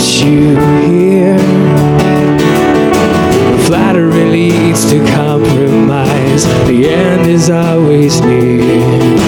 you hear. Flattery leads to compromise. The end is always near.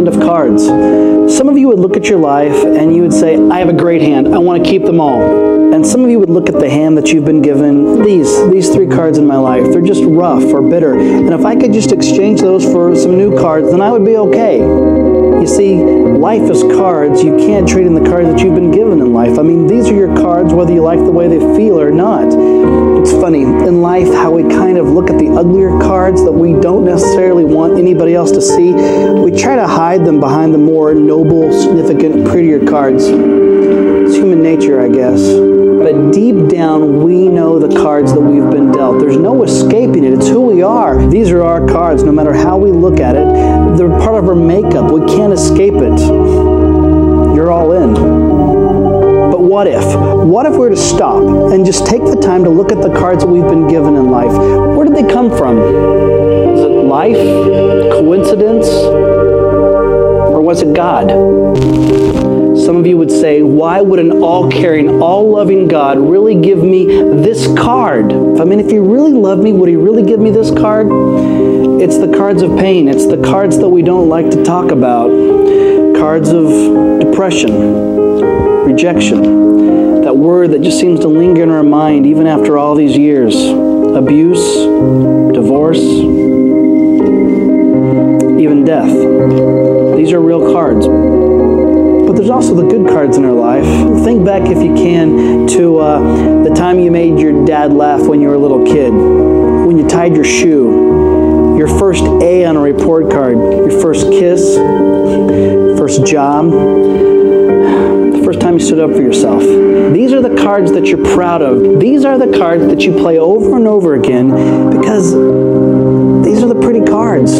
Hand of cards? Some of you would look at your life and you would say, I have a great hand. I want to keep them all. And some of you would look at the hand that you've been given. These, these three cards in my life, they're just rough or bitter. And if I could just exchange those for some new cards, then I would be okay. You see, life is cards. You can't trade in the cards that you've been given in life. I mean, these are your cards whether you like the way they feel or not. It's funny in life how we kind of look at the uglier cards that we don't necessarily want anybody else to see. We try to hide them behind the more noble, significant, prettier cards. Nature, I guess. But deep down, we know the cards that we've been dealt. There's no escaping it. It's who we are. These are our cards, no matter how we look at it. They're part of our makeup. We can't escape it. You're all in. But what if? What if we were to stop and just take the time to look at the cards that we've been given in life? Where did they come from? Was it life? Coincidence? Or was it God? Some of you would say, why would an all caring, all loving God really give me this card? I mean, if He really loved me, would He really give me this card? It's the cards of pain. It's the cards that we don't like to talk about. Cards of depression, rejection, that word that just seems to linger in our mind even after all these years. Abuse, divorce, even death. These are real cards. But there's also the good cards in our life. Think back, if you can, to uh, the time you made your dad laugh when you were a little kid, when you tied your shoe, your first A on a report card, your first kiss, first job, the first time you stood up for yourself. These are the cards that you're proud of. These are the cards that you play over and over again because these are the pretty cards.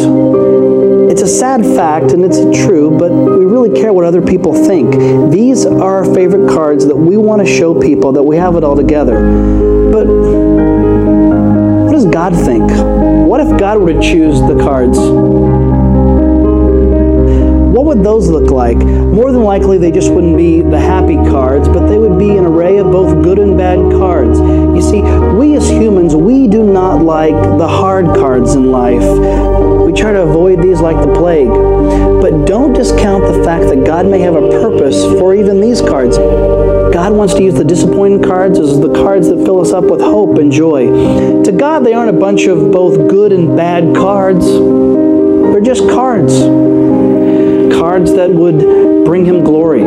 Sad fact and it's true, but we really care what other people think. These are our favorite cards that we want to show people that we have it all together. But what does God think? What if God were to choose the cards? What would those look like? More than likely, they just wouldn't be the happy cards, but they would be an array of both good and bad cards. You see, we as humans, we do not like the hard cards in life. We try to avoid these like the plague. But don't discount the fact that God may have a purpose for even these cards. God wants to use the disappointing cards as the cards that fill us up with hope and joy. To God, they aren't a bunch of both good and bad cards, they're just cards. Cards that would bring him glory.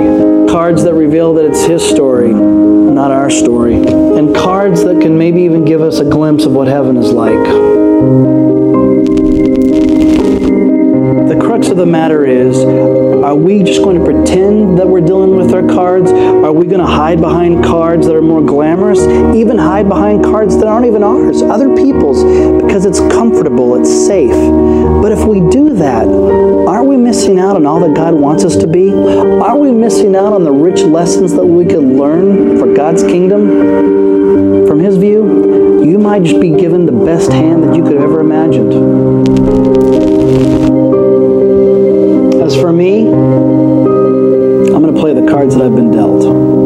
Cards that reveal that it's his story, not our story. And cards that can maybe even give us a glimpse of what heaven is like. Of the matter is are we just going to pretend that we're dealing with our cards? Are we going to hide behind cards that are more glamorous? Even hide behind cards that aren't even ours, other people's, because it's comfortable, it's safe. But if we do that, aren't we missing out on all that God wants us to be? Aren't we missing out on the rich lessons that we can learn for God's kingdom? From His view, you might just be given the best hand that you could have ever imagined. As for me, I'm going to play the cards that I've been dealt.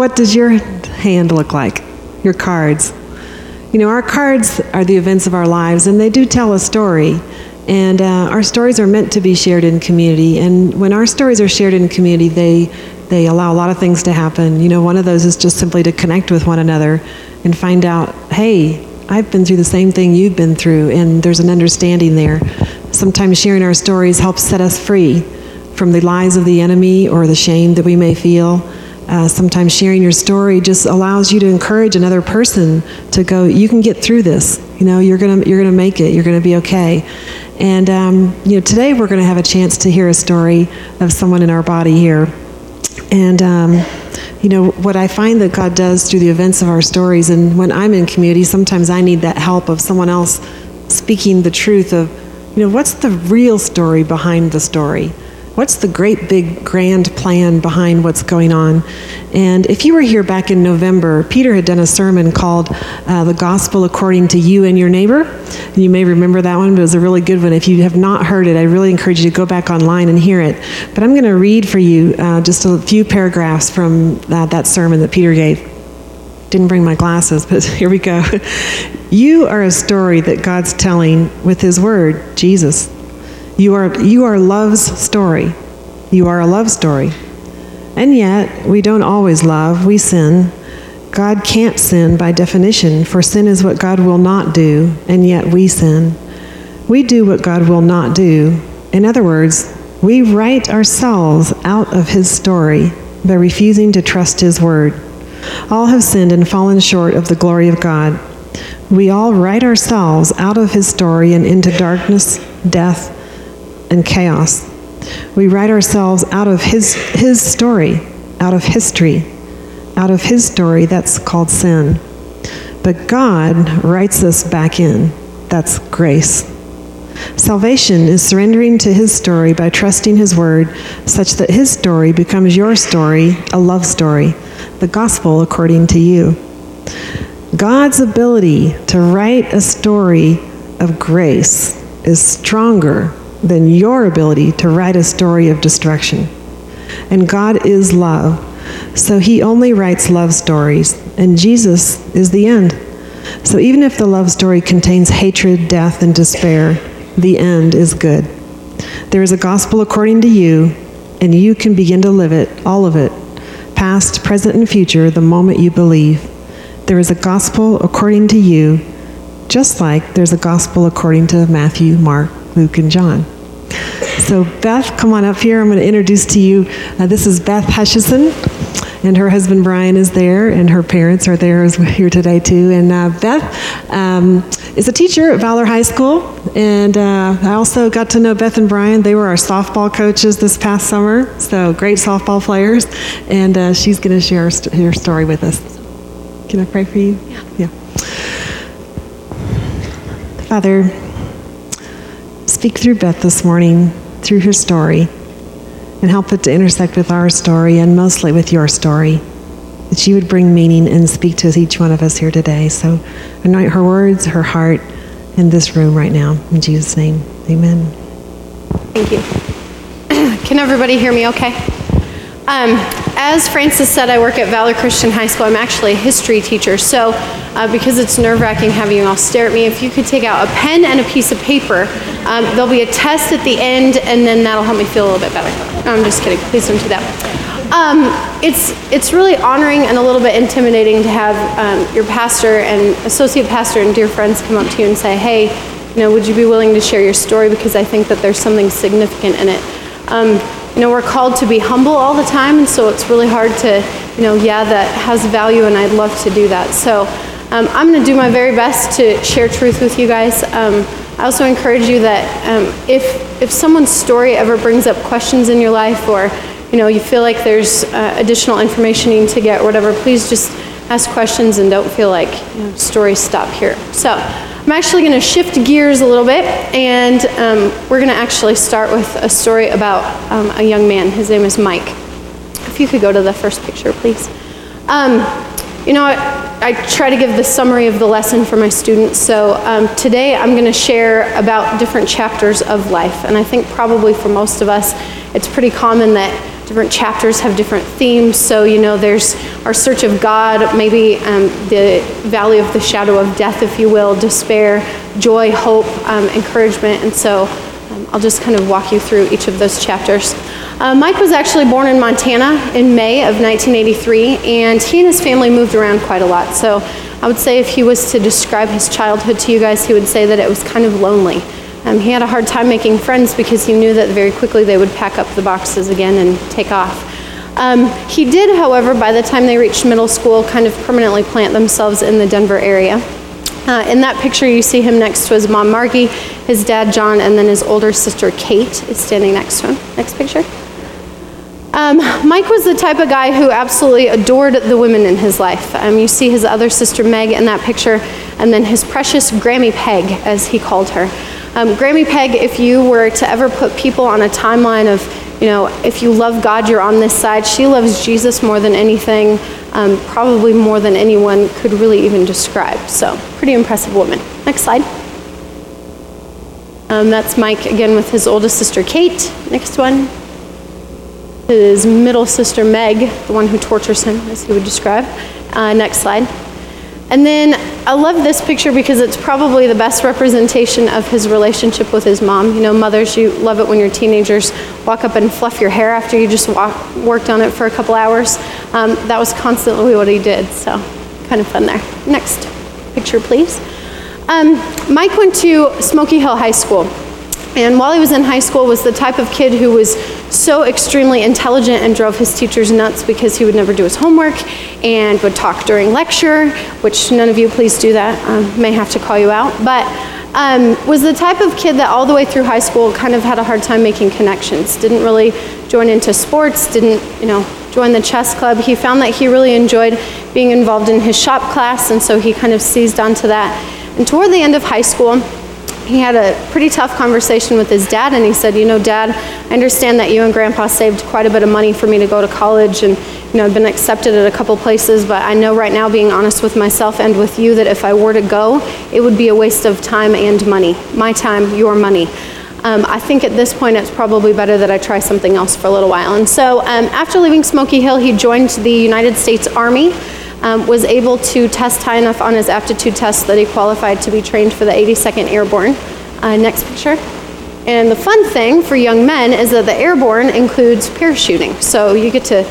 What does your hand look like? Your cards. You know, our cards are the events of our lives, and they do tell a story. And uh, our stories are meant to be shared in community. And when our stories are shared in community, they they allow a lot of things to happen. You know, one of those is just simply to connect with one another and find out, hey, I've been through the same thing you've been through, and there's an understanding there. Sometimes sharing our stories helps set us free from the lies of the enemy or the shame that we may feel. Uh, sometimes sharing your story just allows you to encourage another person to go. You can get through this. You know, you're gonna you're gonna make it. You're gonna be okay. And um, you know, today we're gonna have a chance to hear a story of someone in our body here. And um, you know what I find that God does through the events of our stories, and when I'm in community, sometimes I need that help of someone else speaking the truth of, you know, what's the real story behind the story. What's the great big grand plan behind what's going on? And if you were here back in November, Peter had done a sermon called uh, The Gospel According to You and Your Neighbor. You may remember that one, but it was a really good one. If you have not heard it, I really encourage you to go back online and hear it. But I'm going to read for you uh, just a few paragraphs from that sermon that Peter gave. Didn't bring my glasses, but here we go. you are a story that God's telling with His Word, Jesus. You are, you are love's story. You are a love story. And yet, we don't always love, we sin. God can't sin by definition, for sin is what God will not do, and yet we sin. we do what God will not do. In other words, we write ourselves out of His story by refusing to trust His word. All have sinned and fallen short of the glory of God. We all write ourselves out of His story and into darkness, death, and chaos. We write ourselves out of His, his story, out of history, out of His story that's called sin. But God writes us back in. That's grace. Salvation is surrendering to His story by trusting His word, such that His story becomes your story, a love story, the gospel according to you. God's ability to write a story of grace is stronger than your ability to write a story of destruction. And God is love, so He only writes love stories, and Jesus is the end. So even if the love story contains hatred, death, and despair, the end is good. There is a gospel according to you, and you can begin to live it, all of it, past, present, and future, the moment you believe. There is a gospel according to you, just like there's a gospel according to Matthew, Mark, Luke, and John. So, Beth, come on up here. I'm going to introduce to you. Uh, this is Beth Hutchison, and her husband Brian is there, and her parents are there as here today too. And uh, Beth um, is a teacher at Valor High School, and uh, I also got to know Beth and Brian. They were our softball coaches this past summer, so great softball players. And uh, she's going to share her, st- her story with us. Can I pray for you? Yeah. Yeah. Father, speak through Beth this morning, through her story, and help it to intersect with our story and mostly with your story. That she would bring meaning and speak to each one of us here today. So anoint her words, her heart, in this room right now. In Jesus' name, amen. Thank you. Can everybody hear me okay? Um, as Francis said, I work at Valor Christian High School. I'm actually a history teacher, so uh, because it's nerve wracking having you all stare at me, if you could take out a pen and a piece of paper, um, there'll be a test at the end, and then that'll help me feel a little bit better. No, I'm just kidding. Please don't do that. Um, it's it's really honoring and a little bit intimidating to have um, your pastor and associate pastor and dear friends come up to you and say, "Hey, you know, would you be willing to share your story? Because I think that there's something significant in it." Um, you know, we're called to be humble all the time, and so it's really hard to, you know, yeah, that has value, and I'd love to do that. So um, I'm going to do my very best to share truth with you guys. Um, I also encourage you that um, if if someone's story ever brings up questions in your life, or you know, you feel like there's uh, additional information you need to get, or whatever, please just ask questions and don't feel like you know, stories stop here. So. I'm actually going to shift gears a little bit, and um, we're going to actually start with a story about um, a young man. His name is Mike. If you could go to the first picture, please. Um, you know, I, I, try to give the summary of the lesson for my students. So um, today I'm going to share about different chapters of life, and I think probably for most of us, it's pretty common that different chapters have different themes. So, you know, there's our search of God, maybe um, the valley of the shadow of death, if you will, despair, joy, hope, um, encouragement. And so um, I'll just kind of walk you through each of those chapters. Uh, Mike was actually born in Montana in May of 1983, and he and his family moved around quite a lot. So I would say if he was to describe his childhood to you guys, he would say that it was kind of lonely. Um, he had a hard time making friends because he knew that very quickly they would pack up the boxes again and take off. Um, he did, however, by the time they reached middle school, kind of permanently plant themselves in the Denver area. Uh, in that picture, you see him next to his mom, Margie, his dad, John, and then his older sister, Kate, is standing next to him. Next picture. Um, Mike was the type of guy who absolutely adored the women in his life. Um, you see his other sister, Meg, in that picture, and then his precious Grammy Peg, as he called her. Um, Grammy Peg, if you were to ever put people on a timeline of, you know, if you love God, you're on this side, she loves Jesus more than anything, um, probably more than anyone could really even describe. So, pretty impressive woman. Next slide. Um, that's Mike again with his oldest sister, Kate. Next one. His middle sister, Meg, the one who tortures him, as he would describe. Uh, next slide. And then I love this picture because it's probably the best representation of his relationship with his mom. You know, mothers, you love it when your teenagers walk up and fluff your hair after you just walk, worked on it for a couple hours. Um, that was constantly what he did, so kind of fun there. Next picture, please. Um, Mike went to Smoky Hill High School. And while he was in high school was the type of kid who was so extremely intelligent and drove his teachers nuts because he would never do his homework and would talk during lecture, which none of you please do that. Um, may have to call you out. But um, was the type of kid that all the way through high school kind of had a hard time making connections. Didn't really join into sports, didn't, you know, join the chess club. He found that he really enjoyed being involved in his shop class, and so he kind of seized onto that. And toward the end of high school, he had a pretty tough conversation with his dad and he said you know dad i understand that you and grandpa saved quite a bit of money for me to go to college and you know i've been accepted at a couple places but i know right now being honest with myself and with you that if i were to go it would be a waste of time and money. My time your money. Um, I think at this point it's probably better that I try something else for a little while. And so um, after leaving Smoky Hill, he joined the United States Army um, was able to test high enough on his aptitude test that he qualified to be trained for the 82nd Airborne. Uh, next picture. And the fun thing for young men is that the airborne includes parachuting. So you get to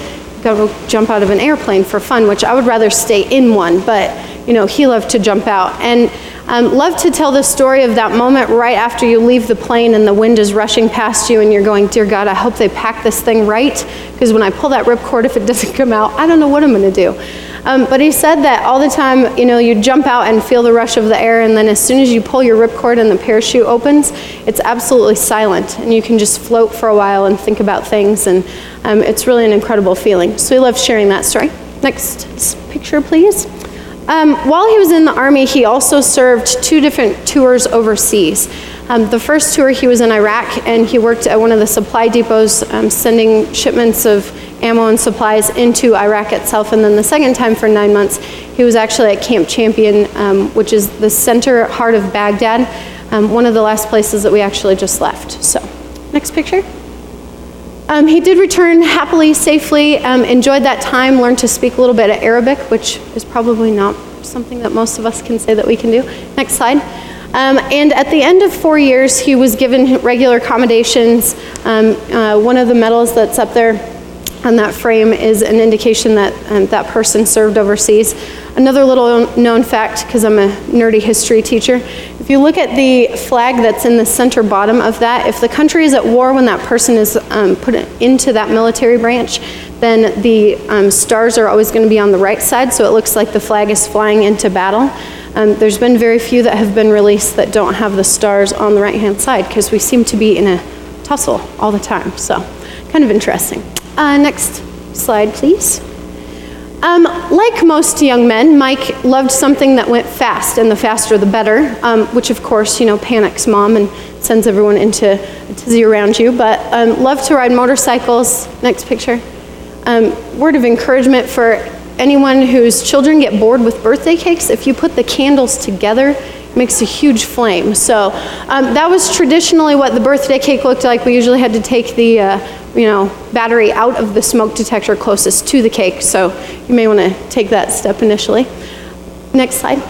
go jump out of an airplane for fun, which I would rather stay in one, but you know, he loved to jump out. And um, love to tell the story of that moment right after you leave the plane and the wind is rushing past you and you're going, Dear God, I hope they pack this thing right, because when I pull that ripcord, if it doesn't come out, I don't know what I'm going to do. Um, but he said that all the time, you know, you jump out and feel the rush of the air, and then as soon as you pull your ripcord and the parachute opens, it's absolutely silent, and you can just float for a while and think about things, and um, it's really an incredible feeling. So we love sharing that story. Next picture, please. Um, while he was in the Army, he also served two different tours overseas. Um, the first tour, he was in Iraq, and he worked at one of the supply depots, um, sending shipments of ammo and supplies into Iraq itself. And then the second time for nine months, he was actually at Camp Champion, um, which is the center heart of Baghdad, um, one of the last places that we actually just left. So, next picture. Um, he did return happily, safely, um, enjoyed that time, learned to speak a little bit of Arabic, which is probably not something that most of us can say that we can do. Next slide. Um, and at the end of four years, he was given regular accommodations. Um, uh, one of the medals that's up there on that frame is an indication that um, that person served overseas. Another little known fact, because I'm a nerdy history teacher, if you look at the flag that's in the center bottom of that, if the country is at war when that person is um, put into that military branch, then the um, stars are always going to be on the right side, so it looks like the flag is flying into battle. Um, there's been very few that have been released that don't have the stars on the right hand side because we seem to be in a tussle all the time. So, kind of interesting. Uh, next slide, please. Um, like most young men, Mike loved something that went fast, and the faster the better, um, which of course, you know, panics mom and sends everyone into a tizzy around you. But um, loved to ride motorcycles. Next picture. Um, word of encouragement for anyone whose children get bored with birthday cakes, if you put the candles together, it makes a huge flame. So um, that was traditionally what the birthday cake looked like. We usually had to take the uh, you know, battery out of the smoke detector closest to the cake. So you may want to take that step initially. Next slide.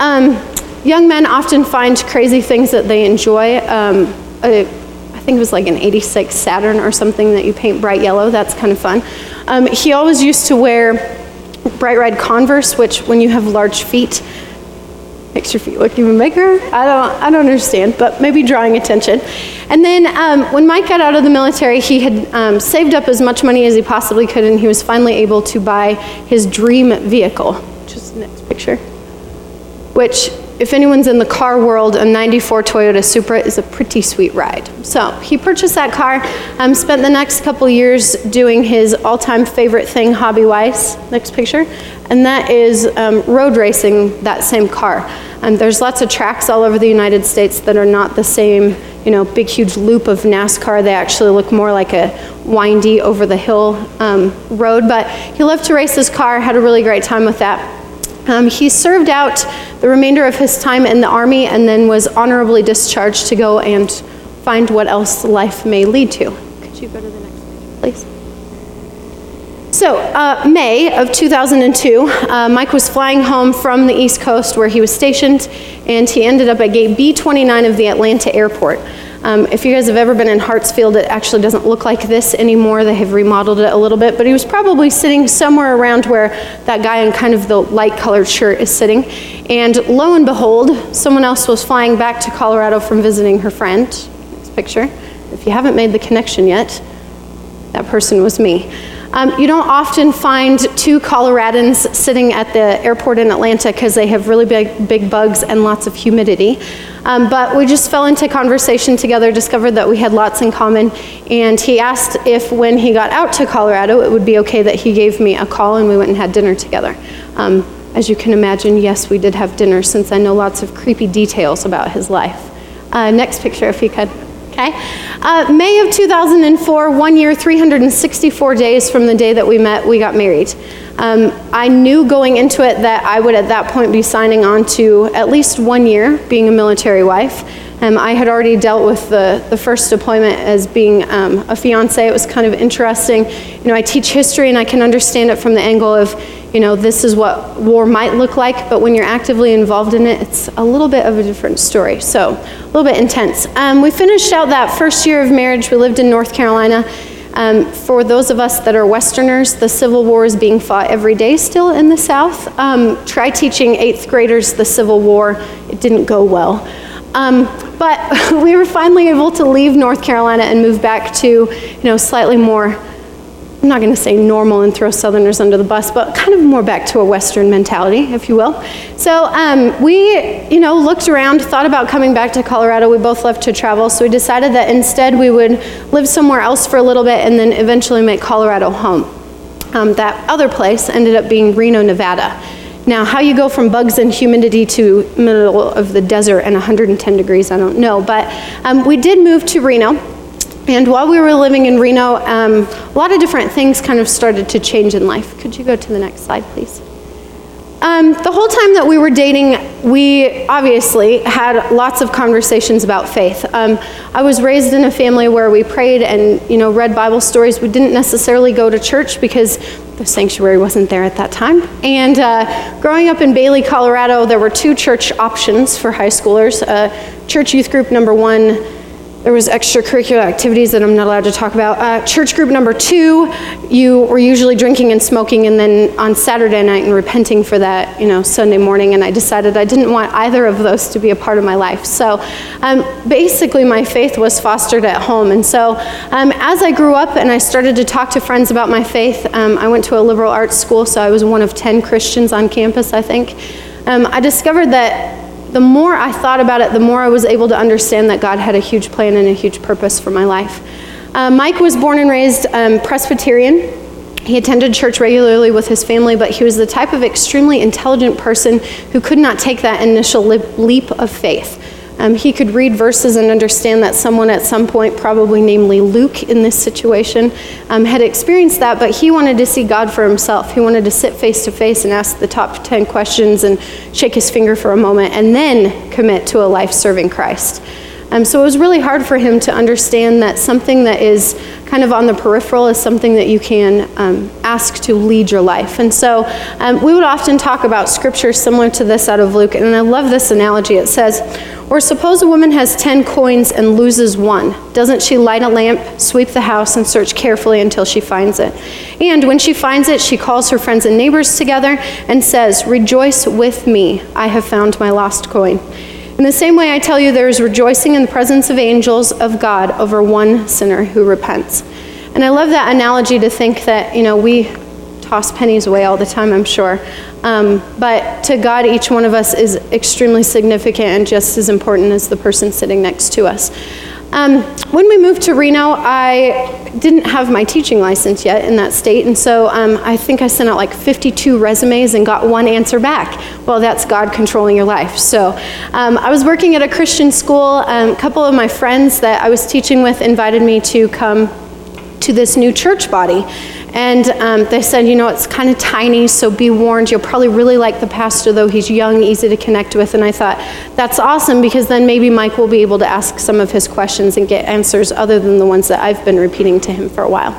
Um, young men often find crazy things that they enjoy. Um, a, I think it was like an 86 Saturn or something that you paint bright yellow. That's kind of fun. Um, he always used to wear bright red Converse, which when you have large feet, makes your feet look even bigger. I don't, I don't understand, but maybe drawing attention. And then um, when Mike got out of the military, he had um, saved up as much money as he possibly could, and he was finally able to buy his dream vehicle, which is the next picture. Which, if anyone's in the car world, a 94 Toyota Supra is a pretty sweet ride. So he purchased that car, um, spent the next couple years doing his all time favorite thing hobby wise. Next picture. And that is um, road racing that same car. And there's lots of tracks all over the United States that are not the same, you know, big, huge loop of NASCAR. They actually look more like a windy, over the hill um, road. But he loved to race his car, had a really great time with that. Um, he served out the remainder of his time in the Army and then was honorably discharged to go and find what else life may lead to. Could you go to the next page, please? So, uh, May of 2002, uh, Mike was flying home from the East Coast where he was stationed, and he ended up at gate B29 of the Atlanta airport. Um, if you guys have ever been in Hartsfield, it actually doesn't look like this anymore. They have remodeled it a little bit, but he was probably sitting somewhere around where that guy in kind of the light colored shirt is sitting. And lo and behold, someone else was flying back to Colorado from visiting her friend. Next picture. If you haven't made the connection yet, that person was me. Um, you don't often find two Coloradans sitting at the airport in Atlanta because they have really big, big bugs and lots of humidity. Um, but we just fell into conversation together, discovered that we had lots in common, and he asked if when he got out to Colorado, it would be okay that he gave me a call and we went and had dinner together. Um, as you can imagine, yes, we did have dinner since I know lots of creepy details about his life. Uh, next picture, if you could. Okay. Uh, May of 2004, one year, 364 days from the day that we met, we got married. Um, I knew going into it that I would at that point be signing on to at least one year being a military wife. Um, I had already dealt with the, the first deployment as being um, a fiance. It was kind of interesting. You know, I teach history and I can understand it from the angle of, you know, this is what war might look like, but when you're actively involved in it, it's a little bit of a different story. So, a little bit intense. Um, we finished out that first year of marriage. We lived in North Carolina. Um, for those of us that are Westerners, the Civil War is being fought every day still in the South. Um, try teaching eighth graders the Civil War, it didn't go well. Um, but we were finally able to leave North Carolina and move back to, you know, slightly more I'm not going to say normal and throw Southerners under the bus, but kind of more back to a Western mentality, if you will. So um, we, you know, looked around, thought about coming back to Colorado. We both love to travel, so we decided that instead we would live somewhere else for a little bit and then eventually make Colorado home. Um, that other place ended up being Reno, Nevada. Now, how you go from bugs and humidity to middle of the desert and 110 degrees, I don't know. But um, we did move to Reno. And while we were living in Reno, um, a lot of different things kind of started to change in life. Could you go to the next slide, please? Um, the whole time that we were dating, we obviously had lots of conversations about faith. Um, I was raised in a family where we prayed and you know read Bible stories. We didn't necessarily go to church because the sanctuary wasn't there at that time. And uh, growing up in Bailey, Colorado, there were two church options for high schoolers. Uh, church youth group number one there was extracurricular activities that I'm not allowed to talk about. Uh, church group number two, you were usually drinking and smoking, and then on Saturday night and repenting for that, you know, Sunday morning. And I decided I didn't want either of those to be a part of my life. So um, basically, my faith was fostered at home. And so um, as I grew up and I started to talk to friends about my faith, um, I went to a liberal arts school, so I was one of 10 Christians on campus, I think. Um, I discovered that the more I thought about it, the more I was able to understand that God had a huge plan and a huge purpose for my life. Uh, Mike was born and raised um, Presbyterian. He attended church regularly with his family, but he was the type of extremely intelligent person who could not take that initial leap of faith. Um, he could read verses and understand that someone at some point, probably namely Luke in this situation, um, had experienced that, but he wanted to see God for himself. He wanted to sit face to face and ask the top 10 questions and shake his finger for a moment and then commit to a life serving Christ. Um, so it was really hard for him to understand that something that is kind of on the peripheral is something that you can um, ask to lead your life. And so um, we would often talk about scripture similar to this out of Luke, and I love this analogy. It says, Or suppose a woman has 10 coins and loses one. Doesn't she light a lamp, sweep the house, and search carefully until she finds it? And when she finds it, she calls her friends and neighbors together and says, Rejoice with me, I have found my lost coin. In the same way, I tell you, there is rejoicing in the presence of angels of God over one sinner who repents. And I love that analogy to think that, you know, we toss pennies away all the time, I'm sure. Um, but to God, each one of us is extremely significant and just as important as the person sitting next to us. Um, when we moved to Reno, I didn't have my teaching license yet in that state, and so um, I think I sent out like 52 resumes and got one answer back. Well, that's God controlling your life. So um, I was working at a Christian school. Um, a couple of my friends that I was teaching with invited me to come to this new church body. And um, they said, you know, it's kind of tiny, so be warned. You'll probably really like the pastor, though he's young, easy to connect with. And I thought, that's awesome because then maybe Mike will be able to ask some of his questions and get answers other than the ones that I've been repeating to him for a while.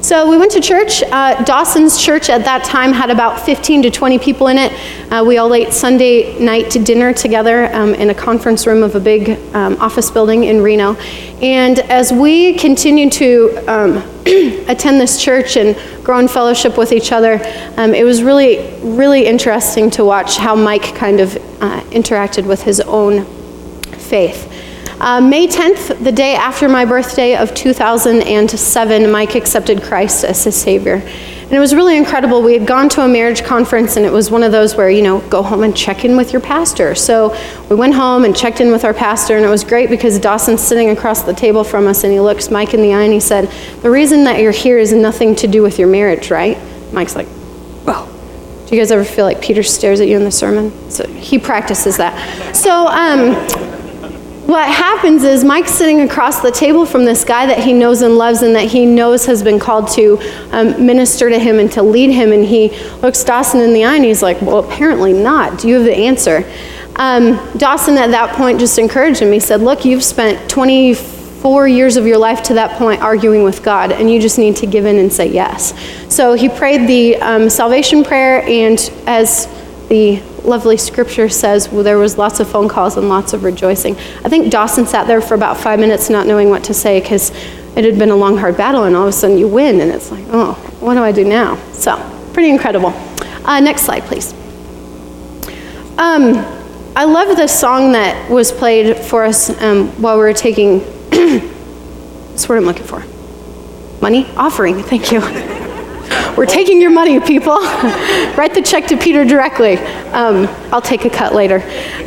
So we went to church. Uh, Dawson's church at that time had about 15 to 20 people in it. Uh, we all ate Sunday night to dinner together um, in a conference room of a big um, office building in Reno. And as we continued to um, attend this church and grow in fellowship with each other, um, it was really, really interesting to watch how Mike kind of uh, interacted with his own faith. Uh, May 10th, the day after my birthday of 2007, Mike accepted Christ as his Savior. And it was really incredible. We had gone to a marriage conference, and it was one of those where, you know, go home and check in with your pastor. So we went home and checked in with our pastor, and it was great because Dawson's sitting across the table from us, and he looks Mike in the eye and he said, The reason that you're here is nothing to do with your marriage, right? Mike's like, Well, do you guys ever feel like Peter stares at you in the sermon? So he practices that. So, um, what happens is Mike's sitting across the table from this guy that he knows and loves and that he knows has been called to um, minister to him and to lead him. And he looks Dawson in the eye and he's like, Well, apparently not. Do you have the answer? Um, Dawson at that point just encouraged him. He said, Look, you've spent 24 years of your life to that point arguing with God, and you just need to give in and say yes. So he prayed the um, salvation prayer, and as the lovely scripture says well, there was lots of phone calls and lots of rejoicing. I think Dawson sat there for about five minutes not knowing what to say because it had been a long, hard battle, and all of a sudden you win, and it's like, oh, what do I do now? So, pretty incredible. Uh, next slide, please. Um, I love the song that was played for us um, while we were taking. That's what I'm looking for. Money? Offering, thank you. We're taking your money, people. Write the check to Peter directly. Um, I'll take a cut later.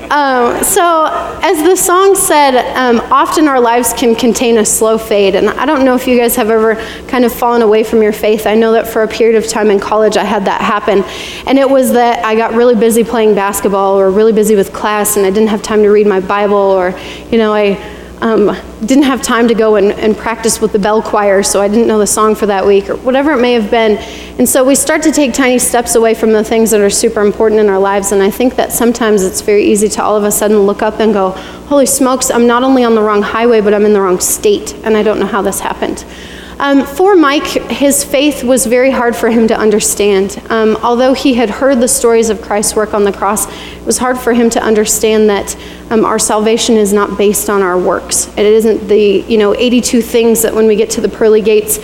Um, so, as the song said, um, often our lives can contain a slow fade. And I don't know if you guys have ever kind of fallen away from your faith. I know that for a period of time in college, I had that happen. And it was that I got really busy playing basketball or really busy with class, and I didn't have time to read my Bible, or, you know, I um, didn't have time to go and, and, practice with the bell choir, so I didn't know the song for that week, or whatever it may have been. And so we start to take tiny steps away from the things that are super important in our lives. And I think that sometimes it's very easy to all of a sudden look up and go, Holy smokes, I'm not only on the wrong highway, but I'm in the wrong state, and I don't know how this happened. Um, for Mike, his faith was very hard for him to understand. Um, although he had heard the stories of Christ's work on the cross, it was hard for him to understand that um, our salvation is not based on our works. It isn't the you know 82 things that when we get to the pearly gates,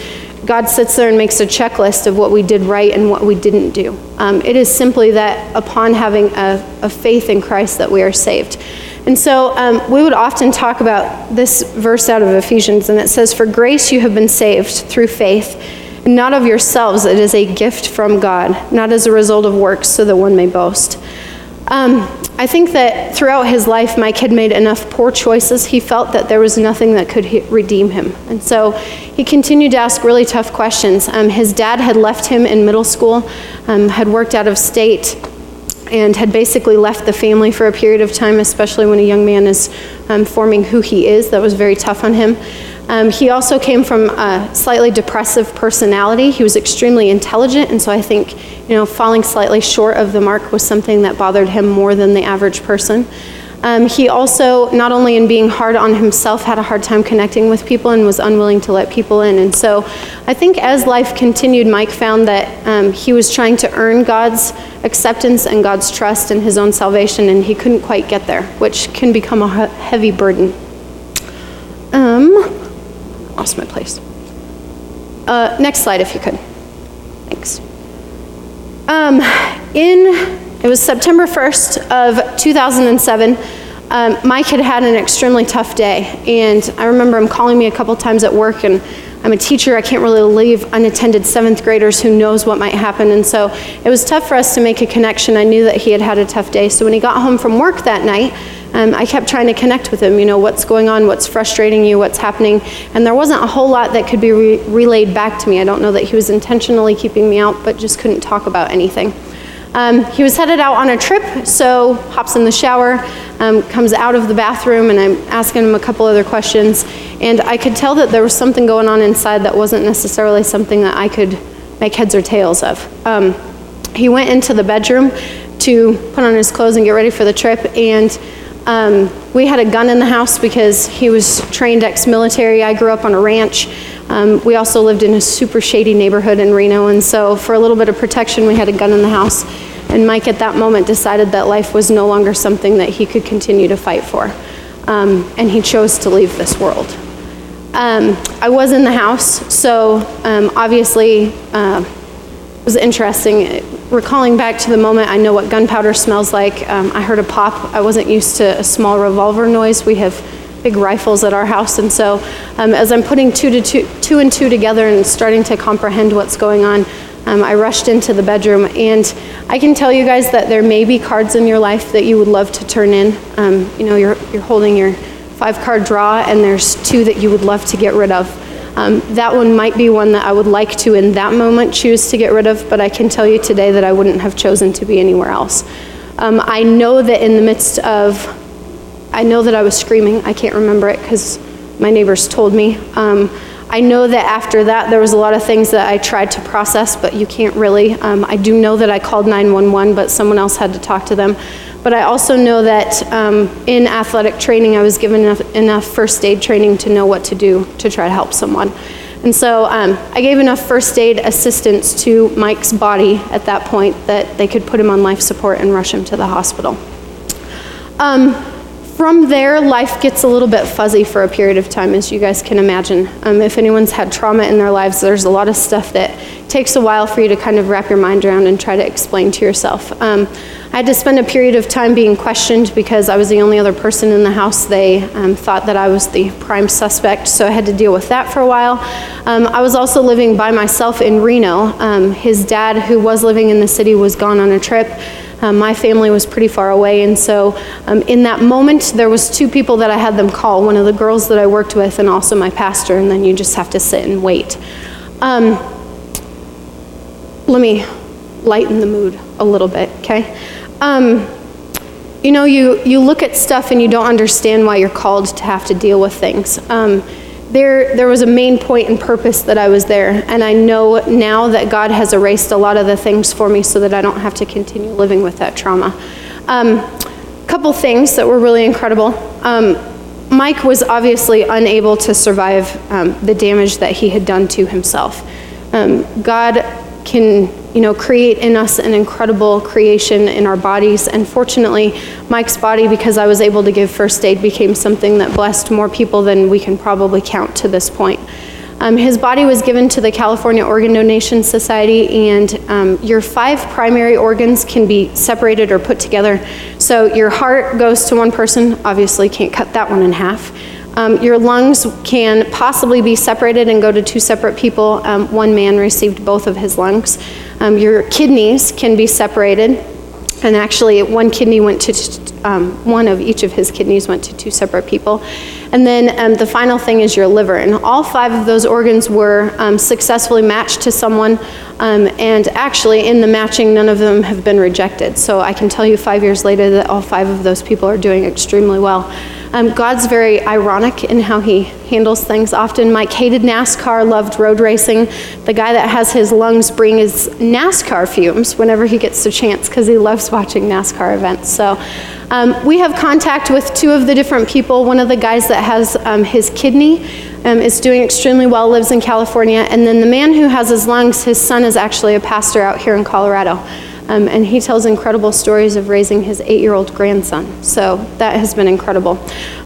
God sits there and makes a checklist of what we did right and what we didn't do. Um, it is simply that upon having a, a faith in Christ that we are saved. And so um, we would often talk about this verse out of Ephesians, and it says, For grace you have been saved through faith, and not of yourselves. It is a gift from God, not as a result of works, so that one may boast. Um, I think that throughout his life, Mike had made enough poor choices. He felt that there was nothing that could he- redeem him. And so he continued to ask really tough questions. Um, his dad had left him in middle school, um, had worked out of state, and had basically left the family for a period of time, especially when a young man is um, forming who he is. That was very tough on him. Um, he also came from a slightly depressive personality. He was extremely intelligent, and so I think, you know, falling slightly short of the mark was something that bothered him more than the average person. Um, he also, not only in being hard on himself, had a hard time connecting with people and was unwilling to let people in. And so I think as life continued, Mike found that um, he was trying to earn God's acceptance and God's trust in his own salvation, and he couldn't quite get there, which can become a heavy burden. Um, lost my place. Uh, next slide, if you could. Thanks. Um, in it was September 1st of 2007. Um, Mike had had an extremely tough day, and I remember him calling me a couple times at work, and I'm a teacher. I can't really leave unattended seventh graders who knows what might happen. And so it was tough for us to make a connection. I knew that he had had a tough day. So when he got home from work that night, um, I kept trying to connect with him. You know, what's going on? What's frustrating you? What's happening? And there wasn't a whole lot that could be re- relayed back to me. I don't know that he was intentionally keeping me out, but just couldn't talk about anything. Um, he was headed out on a trip, so hops in the shower, um, comes out of the bathroom, and I'm asking him a couple other questions. And I could tell that there was something going on inside that wasn't necessarily something that I could make heads or tails of. Um, he went into the bedroom to put on his clothes and get ready for the trip, and um, we had a gun in the house because he was trained ex military. I grew up on a ranch. Um, we also lived in a super shady neighborhood in Reno, and so for a little bit of protection, we had a gun in the house. And Mike, at that moment, decided that life was no longer something that he could continue to fight for. Um, and he chose to leave this world. Um, I was in the house, so um, obviously uh, it was interesting. Recalling back to the moment, I know what gunpowder smells like. Um, I heard a pop. I wasn't used to a small revolver noise. We have big rifles at our house, and so um, as I'm putting two, to two, two and two together and starting to comprehend what's going on, um, I rushed into the bedroom, and I can tell you guys that there may be cards in your life that you would love to turn in. Um, you know, you're, you're holding your five card draw, and there's two that you would love to get rid of. Um, that one might be one that I would like to, in that moment, choose to get rid of, but I can tell you today that I wouldn't have chosen to be anywhere else. Um, I know that in the midst of, I know that I was screaming. I can't remember it because my neighbors told me. Um, I know that after that, there was a lot of things that I tried to process, but you can't really. Um, I do know that I called 911, but someone else had to talk to them. But I also know that um, in athletic training, I was given enough, enough, first aid training to know what to do to try to help someone. And so um, I gave enough first aid assistance to Mike's body at that point that they could put him on life support and rush him to the hospital. Um, from there, life gets a little bit fuzzy for a period of time, as you guys can imagine. Um, if anyone's had trauma in their lives, there's a lot of stuff that takes a while for you to kind of wrap your mind around and try to explain to yourself. Um, I had to spend a period of time being questioned because I was the only other person in the house. They um, thought that I was the prime suspect, so I had to deal with that for a while. Um, I was also living by myself in Reno. Um, his dad, who was living in the city, was gone on a trip. Um, my family was pretty far away, and so um, in that moment, there was two people that I had them call. One of the girls that I worked with, and also my pastor. And then you just have to sit and wait. Um, let me lighten the mood a little bit, okay? Um, you know, you you look at stuff and you don't understand why you're called to have to deal with things. There, there was a main point and purpose that I was there. And I know now that God has erased a lot of the things for me so that I don't have to continue living with that trauma. A um, couple things that were really incredible. Um, Mike was obviously unable to survive um, the damage that he had done to himself. Um, God can you know, create in us an incredible creation in our bodies. And fortunately, Mike's body, because I was able to give first aid, became something that blessed more people than we can probably count to this point. Um, his body was given to the California Organ Donation Society, and um, your five primary organs can be separated or put together. So your heart goes to one person, obviously, can't cut that one in half. Um, your lungs can possibly be separated and go to two separate people. Um, one man received both of his lungs. Um, your kidneys can be separated, and actually, one kidney went to um, one of each of his kidneys went to two separate people. And then um, the final thing is your liver, and all five of those organs were um, successfully matched to someone. and actually, in the matching, none of them have been rejected. So I can tell you, five years later, that all five of those people are doing extremely well. Um, God's very ironic in how he handles things. Often, Mike hated NASCAR, loved road racing. The guy that has his lungs bring his NASCAR fumes whenever he gets the chance because he loves watching NASCAR events. So, um, we have contact with two of the different people. One of the guys that has um, his kidney um, is doing extremely well, lives in California. And then the man who has his lungs, his son is actually a pastor out here in Colorado. Um, and he tells incredible stories of raising his eight year old grandson. So that has been incredible.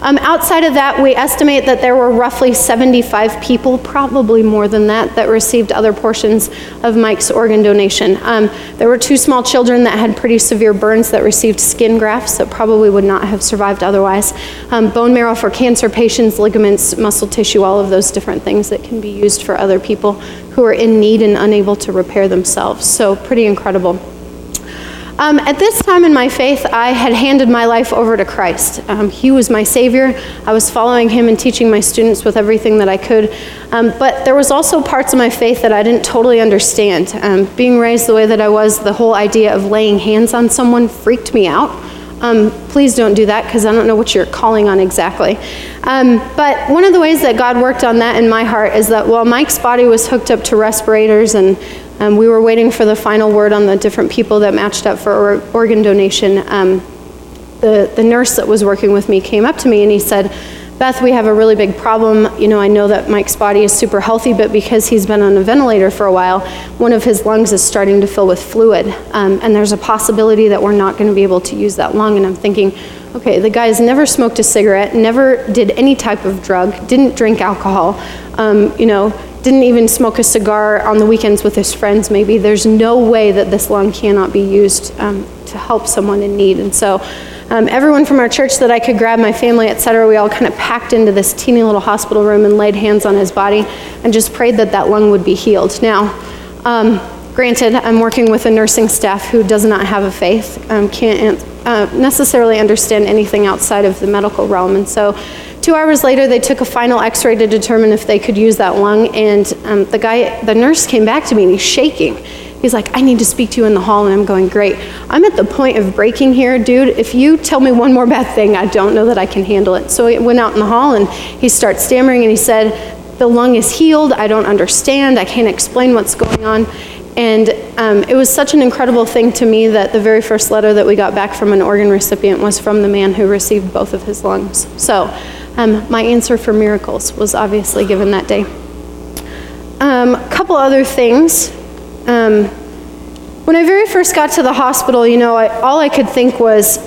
Um, outside of that, we estimate that there were roughly 75 people, probably more than that, that received other portions of Mike's organ donation. Um, there were two small children that had pretty severe burns that received skin grafts that probably would not have survived otherwise. Um, bone marrow for cancer patients, ligaments, muscle tissue, all of those different things that can be used for other people who are in need and unable to repair themselves. So, pretty incredible. Um, at this time in my faith, I had handed my life over to Christ. Um, he was my Savior. I was following Him and teaching my students with everything that I could. Um, but there was also parts of my faith that I didn't totally understand. Um, being raised the way that I was, the whole idea of laying hands on someone freaked me out. Um, please don't do that because I don't know what you're calling on exactly. Um, but one of the ways that God worked on that in my heart is that while Mike's body was hooked up to respirators and um, we were waiting for the final word on the different people that matched up for or- organ donation. Um, the, the nurse that was working with me came up to me and he said, Beth, we have a really big problem. You know, I know that Mike's body is super healthy, but because he's been on a ventilator for a while, one of his lungs is starting to fill with fluid. Um, and there's a possibility that we're not going to be able to use that lung. And I'm thinking, okay, the guy's never smoked a cigarette, never did any type of drug, didn't drink alcohol, um, you know, didn't even smoke a cigar on the weekends with his friends, maybe. There's no way that this lung cannot be used um, to help someone in need. And so, um, everyone from our church that I could grab, my family, et cetera, we all kind of packed into this teeny little hospital room and laid hands on his body and just prayed that that lung would be healed. Now, um, granted, I'm working with a nursing staff who does not have a faith, um, can't uh, necessarily understand anything outside of the medical realm. And so, two hours later, they took a final x ray to determine if they could use that lung. And um, the guy, the nurse came back to me and he's shaking. He's like, I need to speak to you in the hall. And I'm going, Great. I'm at the point of breaking here, dude. If you tell me one more bad thing, I don't know that I can handle it. So he went out in the hall and he starts stammering and he said, The lung is healed. I don't understand. I can't explain what's going on. And um, it was such an incredible thing to me that the very first letter that we got back from an organ recipient was from the man who received both of his lungs. So, um, my answer for miracles was obviously given that day. A um, couple other things. Um, when I very first got to the hospital, you know, I, all I could think was,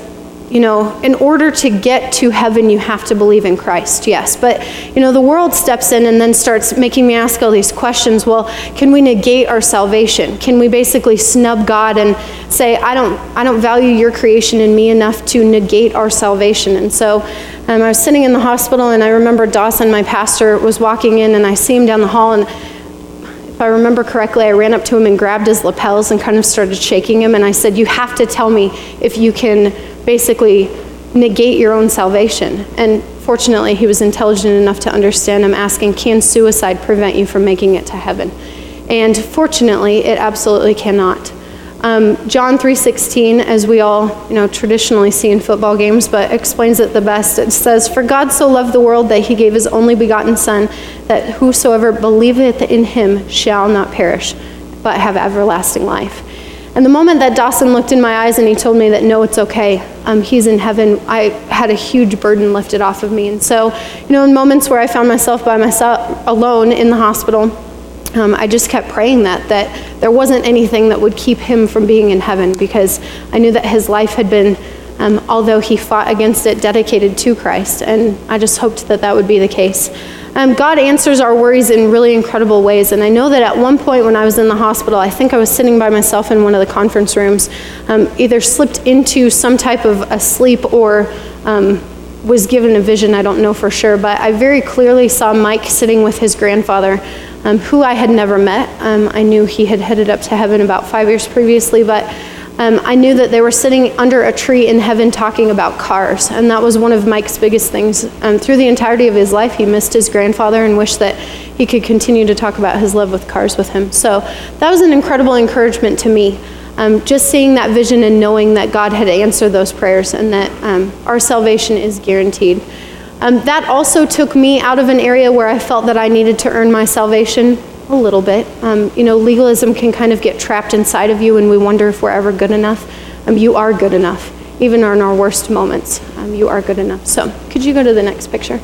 you know, in order to get to heaven, you have to believe in Christ, yes. But, you know, the world steps in and then starts making me ask all these questions. Well, can we negate our salvation? Can we basically snub God and say, I don't, I don't value your creation in me enough to negate our salvation? And so um, I was sitting in the hospital and I remember Dawson, my pastor, was walking in and I see him down the hall and if I remember correctly, I ran up to him and grabbed his lapels and kind of started shaking him. And I said, You have to tell me if you can basically negate your own salvation. And fortunately, he was intelligent enough to understand. I'm asking, Can suicide prevent you from making it to heaven? And fortunately, it absolutely cannot. Um, John 3:16, as we all you know traditionally see in football games, but explains it the best. It says, "For God so loved the world that He gave His only begotten Son, that whosoever believeth in Him shall not perish, but have everlasting life." And the moment that Dawson looked in my eyes and he told me that no, it's okay, um, he's in heaven, I had a huge burden lifted off of me. And so, you know, in moments where I found myself by myself alone in the hospital um, I just kept praying that that there wasn't anything that would keep him from being in heaven because I knew that his life had been, um, although he fought against it, dedicated to Christ, and I just hoped that that would be the case. Um, God answers our worries in really incredible ways, and I know that at one point when I was in the hospital, I think I was sitting by myself in one of the conference rooms, um, either slipped into some type of a sleep or um, was given a vision, I don't know for sure, but I very clearly saw Mike sitting with his grandfather um, who I had never met. Um, I knew he had headed up to heaven about five years previously, but um, I knew that they were sitting under a tree in heaven talking about cars. And that was one of Mike's biggest things. Um, through the entirety of his life, he missed his grandfather and wished that he could continue to talk about his love with cars with him. So that was an incredible encouragement to me. Um, just seeing that vision and knowing that God had answered those prayers and that um, our salvation is guaranteed. Um, that also took me out of an area where I felt that I needed to earn my salvation a little bit. Um, you know, legalism can kind of get trapped inside of you, and we wonder if we're ever good enough. Um, you are good enough, even in our worst moments. Um, you are good enough. So, could you go to the next picture?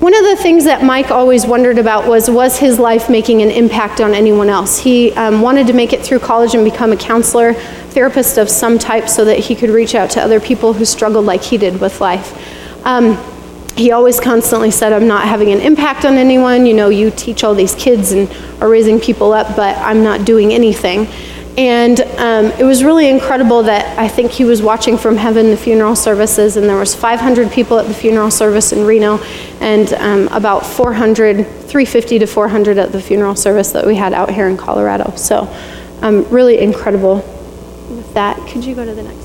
One of the things that Mike always wondered about was was his life making an impact on anyone else? He um, wanted to make it through college and become a counselor, therapist of some type, so that he could reach out to other people who struggled like he did with life. Um, he always constantly said, I'm not having an impact on anyone. You know, you teach all these kids and are raising people up, but I'm not doing anything. And um, it was really incredible that I think he was watching from heaven the funeral services, and there was 500 people at the funeral service in Reno, and um, about 400, 350 to 400 at the funeral service that we had out here in Colorado. So, um, really incredible with that. Could you go to the next?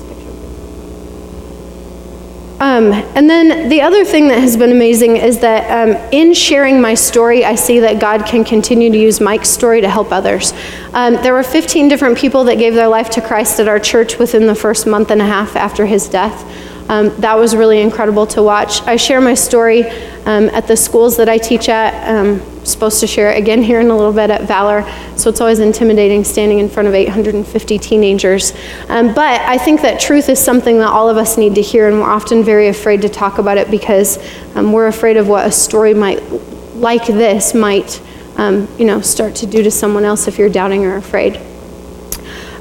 Um, and then the other thing that has been amazing is that um, in sharing my story, I see that God can continue to use Mike's story to help others. Um, there were 15 different people that gave their life to Christ at our church within the first month and a half after his death. Um, that was really incredible to watch. I share my story um, at the schools that I teach at. Supposed to share it again here in a little bit at Valor, so it's always intimidating standing in front of 850 teenagers. Um, but I think that truth is something that all of us need to hear, and we're often very afraid to talk about it because um, we're afraid of what a story might, like this, might, um, you know, start to do to someone else if you're doubting or afraid.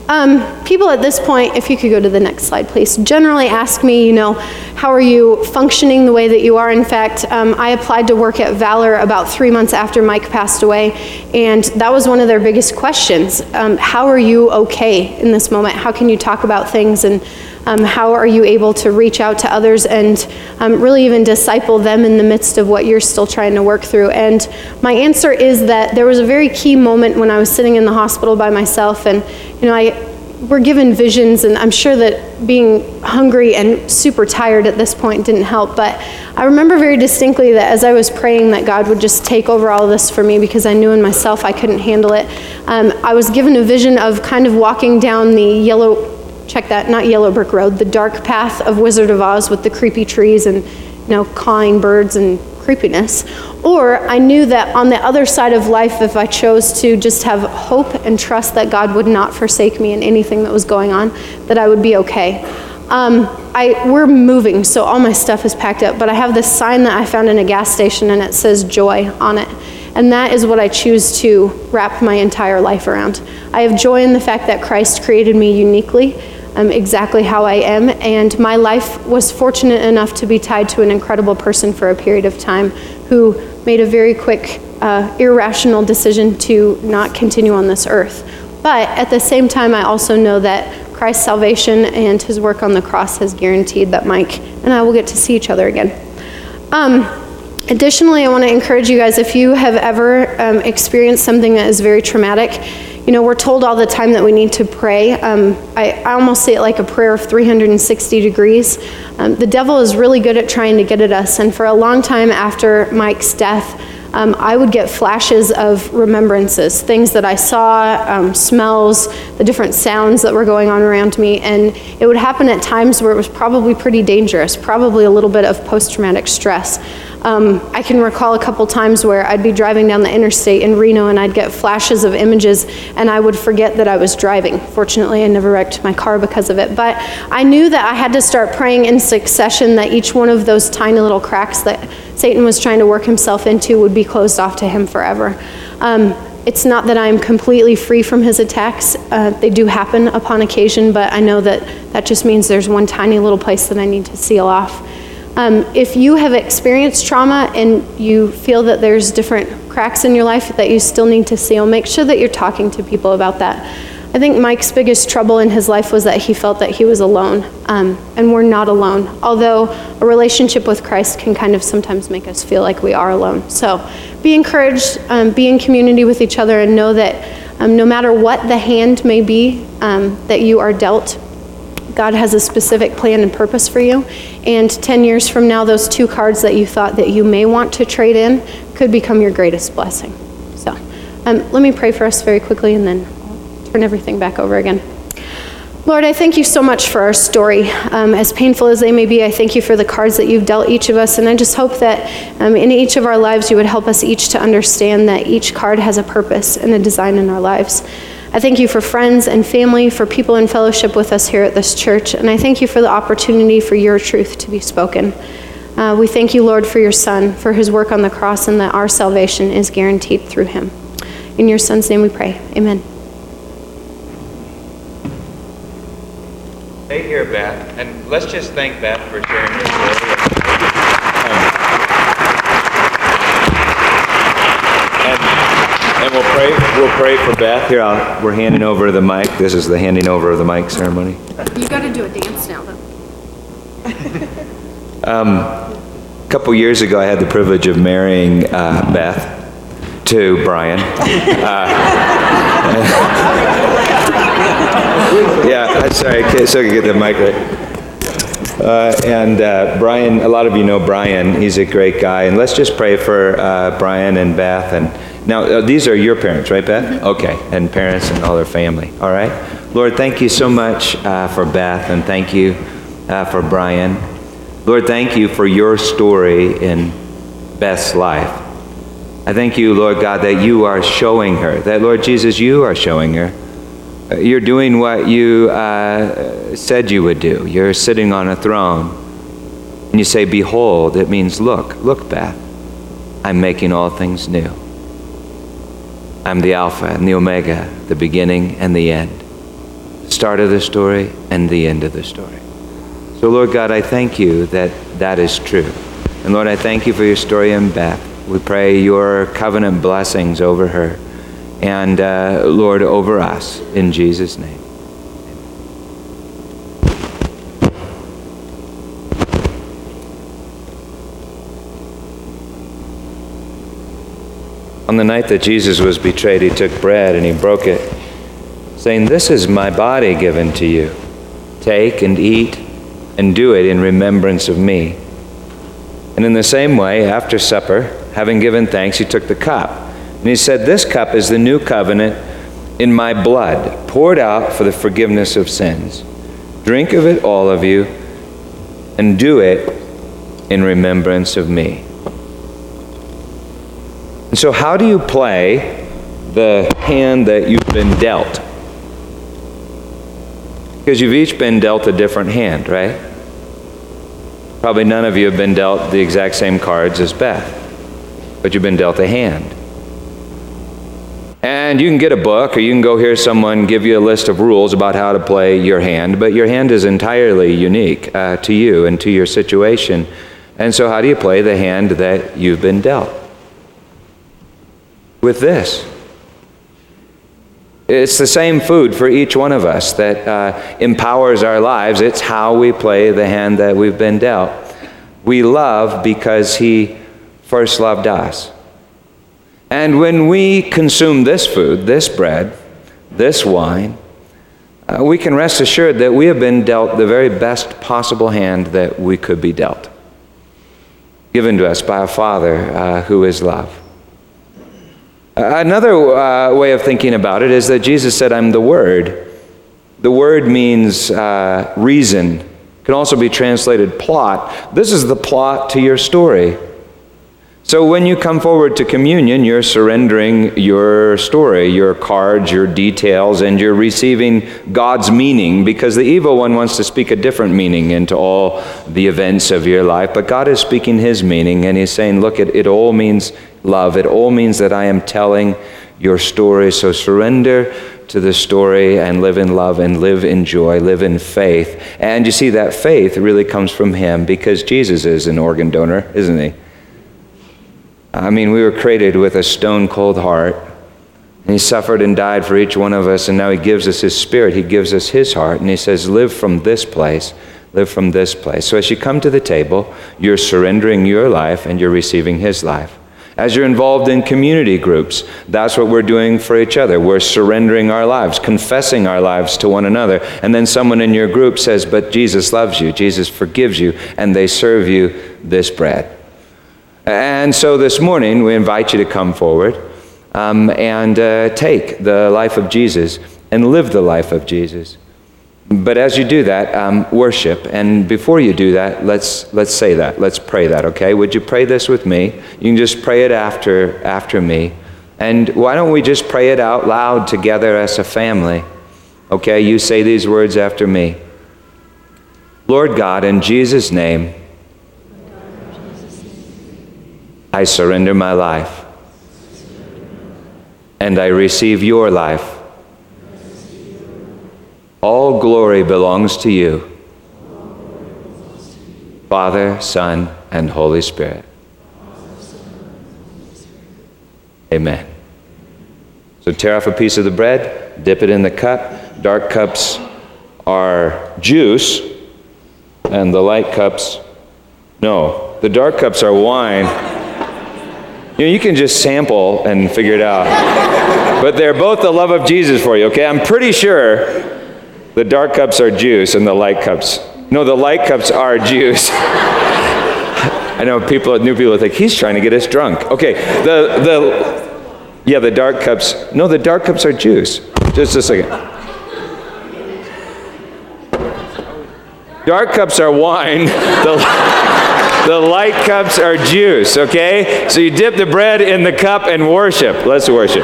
Um, people at this point, if you could go to the next slide, please, generally ask me, you know, how are you functioning the way that you are? In fact, um, I applied to work at Valor about three months after Mike passed away, and that was one of their biggest questions. Um, how are you okay in this moment? How can you talk about things and um, how are you able to reach out to others and um, really even disciple them in the midst of what you're still trying to work through? And my answer is that there was a very key moment when I was sitting in the hospital by myself, and you know, I were given visions, and I'm sure that being hungry and super tired at this point didn't help. But I remember very distinctly that as I was praying that God would just take over all this for me because I knew in myself I couldn't handle it, um, I was given a vision of kind of walking down the yellow check that, not Yellow Brick Road, the dark path of Wizard of Oz with the creepy trees and, you know, cawing birds and creepiness. Or I knew that on the other side of life, if I chose to just have hope and trust that God would not forsake me in anything that was going on, that I would be okay. Um, I, we're moving, so all my stuff is packed up, but I have this sign that I found in a gas station and it says joy on it. And that is what I choose to wrap my entire life around. I have joy in the fact that Christ created me uniquely um, exactly how I am. And my life was fortunate enough to be tied to an incredible person for a period of time who made a very quick, uh, irrational decision to not continue on this earth. But at the same time, I also know that Christ's salvation and his work on the cross has guaranteed that Mike and I will get to see each other again. Um, additionally, I want to encourage you guys if you have ever um, experienced something that is very traumatic, you know, we're told all the time that we need to pray. Um, I, I, almost say it like a prayer of 360 degrees. Um, the devil is really good at trying to get at us. And for a long time after Mike's death, um, I would get flashes of remembrances, things that I saw, um, smells, the different sounds that were going on around me. And it would happen at times where it was probably pretty dangerous, probably a little bit of post traumatic stress. Um, I can recall a couple times where I'd be driving down the interstate in Reno and I'd get flashes of images and I would forget that I was driving. Fortunately, I never wrecked my car because of it. But I knew that I had to start praying in succession that each one of those tiny little cracks that Satan was trying to work himself into would be closed off to him forever. Um, it's not that I'm completely free from his attacks. Uh, they do happen upon occasion, but I know that that just means there's one tiny little place that I need to seal off. Um, if you have experienced trauma and you feel that there's different cracks in your life that you still need to seal, make sure that you're talking to people about that. I think Mike's biggest trouble in his life was that he felt that he was alone, um, and we're not alone. Although a relationship with Christ can kind of sometimes make us feel like we are alone. So be encouraged, um, be in community with each other, and know that um, no matter what the hand may be um, that you are dealt, God has a specific plan and purpose for you. And 10 years from now, those two cards that you thought that you may want to trade in could become your greatest blessing. So um, let me pray for us very quickly and then I'll turn everything back over again. Lord, I thank you so much for our story. Um, as painful as they may be, I thank you for the cards that you've dealt each of us. And I just hope that um, in each of our lives, you would help us each to understand that each card has a purpose and a design in our lives. I thank you for friends and family, for people in fellowship with us here at this church, and I thank you for the opportunity for your truth to be spoken. Uh, we thank you, Lord, for your Son, for his work on the cross, and that our salvation is guaranteed through him. In your Son's name we pray. Amen. Hey here, Beth, and let's just thank Beth for sharing her story. And we'll pray. For Beth. Here, I'll, we're handing over the mic. This is the handing over of the mic ceremony. You got to do a dance now, though. um, a couple years ago, I had the privilege of marrying uh, Beth to Brian. Uh, yeah, sorry. So I could get the mic right. Uh, and uh, Brian, a lot of you know Brian. He's a great guy. And let's just pray for uh, Brian and Beth and now, uh, these are your parents, right, Beth? Mm-hmm. Okay, and parents and all their family. All right? Lord, thank you so much uh, for Beth, and thank you uh, for Brian. Lord, thank you for your story in Beth's life. I thank you, Lord God, that you are showing her, that, Lord Jesus, you are showing her. Uh, You're doing what you uh, said you would do. You're sitting on a throne. And you say, Behold, it means look, look, Beth. I'm making all things new. I'm the Alpha and the Omega, the beginning and the end, the start of the story and the end of the story. So, Lord God, I thank you that that is true. And Lord, I thank you for your story in Beth. We pray your covenant blessings over her and, uh, Lord, over us in Jesus' name. On the night that Jesus was betrayed, he took bread and he broke it, saying, This is my body given to you. Take and eat and do it in remembrance of me. And in the same way, after supper, having given thanks, he took the cup. And he said, This cup is the new covenant in my blood, poured out for the forgiveness of sins. Drink of it, all of you, and do it in remembrance of me. And so, how do you play the hand that you've been dealt? Because you've each been dealt a different hand, right? Probably none of you have been dealt the exact same cards as Beth, but you've been dealt a hand. And you can get a book or you can go hear someone give you a list of rules about how to play your hand, but your hand is entirely unique uh, to you and to your situation. And so, how do you play the hand that you've been dealt? With this. It's the same food for each one of us that uh, empowers our lives. It's how we play the hand that we've been dealt. We love because He first loved us. And when we consume this food, this bread, this wine, uh, we can rest assured that we have been dealt the very best possible hand that we could be dealt, given to us by a Father uh, who is love. Another uh, way of thinking about it is that Jesus said, I'm the Word. The word means uh, reason, can also be translated plot. This is the plot to your story. So when you come forward to communion, you're surrendering your story, your cards, your details, and you're receiving God's meaning because the evil one wants to speak a different meaning into all the events of your life. But God is speaking his meaning, and he's saying, Look, it, it all means love. It all means that I am telling your story. So surrender to the story and live in love and live in joy, live in faith. And you see, that faith really comes from him because Jesus is an organ donor, isn't he? I mean, we were created with a stone cold heart. And he suffered and died for each one of us, and now he gives us his spirit. He gives us his heart, and he says, Live from this place. Live from this place. So as you come to the table, you're surrendering your life and you're receiving his life. As you're involved in community groups, that's what we're doing for each other. We're surrendering our lives, confessing our lives to one another. And then someone in your group says, But Jesus loves you, Jesus forgives you, and they serve you this bread. And so this morning, we invite you to come forward um, and uh, take the life of Jesus and live the life of Jesus. But as you do that, um, worship. And before you do that, let's, let's say that. Let's pray that, okay? Would you pray this with me? You can just pray it after, after me. And why don't we just pray it out loud together as a family? Okay, you say these words after me. Lord God, in Jesus' name, I surrender my life. And I receive your life. All glory belongs to you, Father, Son, and Holy Spirit. Amen. So tear off a piece of the bread, dip it in the cup. Dark cups are juice, and the light cups, no, the dark cups are wine. You know, you can just sample and figure it out. but they're both the love of Jesus for you, okay? I'm pretty sure the dark cups are juice and the light cups. No, the light cups are juice. I know people, new people think he's trying to get us drunk. Okay, the, the, yeah, the dark cups, no, the dark cups are juice. Just a second. Dark cups are wine. The, the light cups are juice, okay? So you dip the bread in the cup and worship. Let's worship.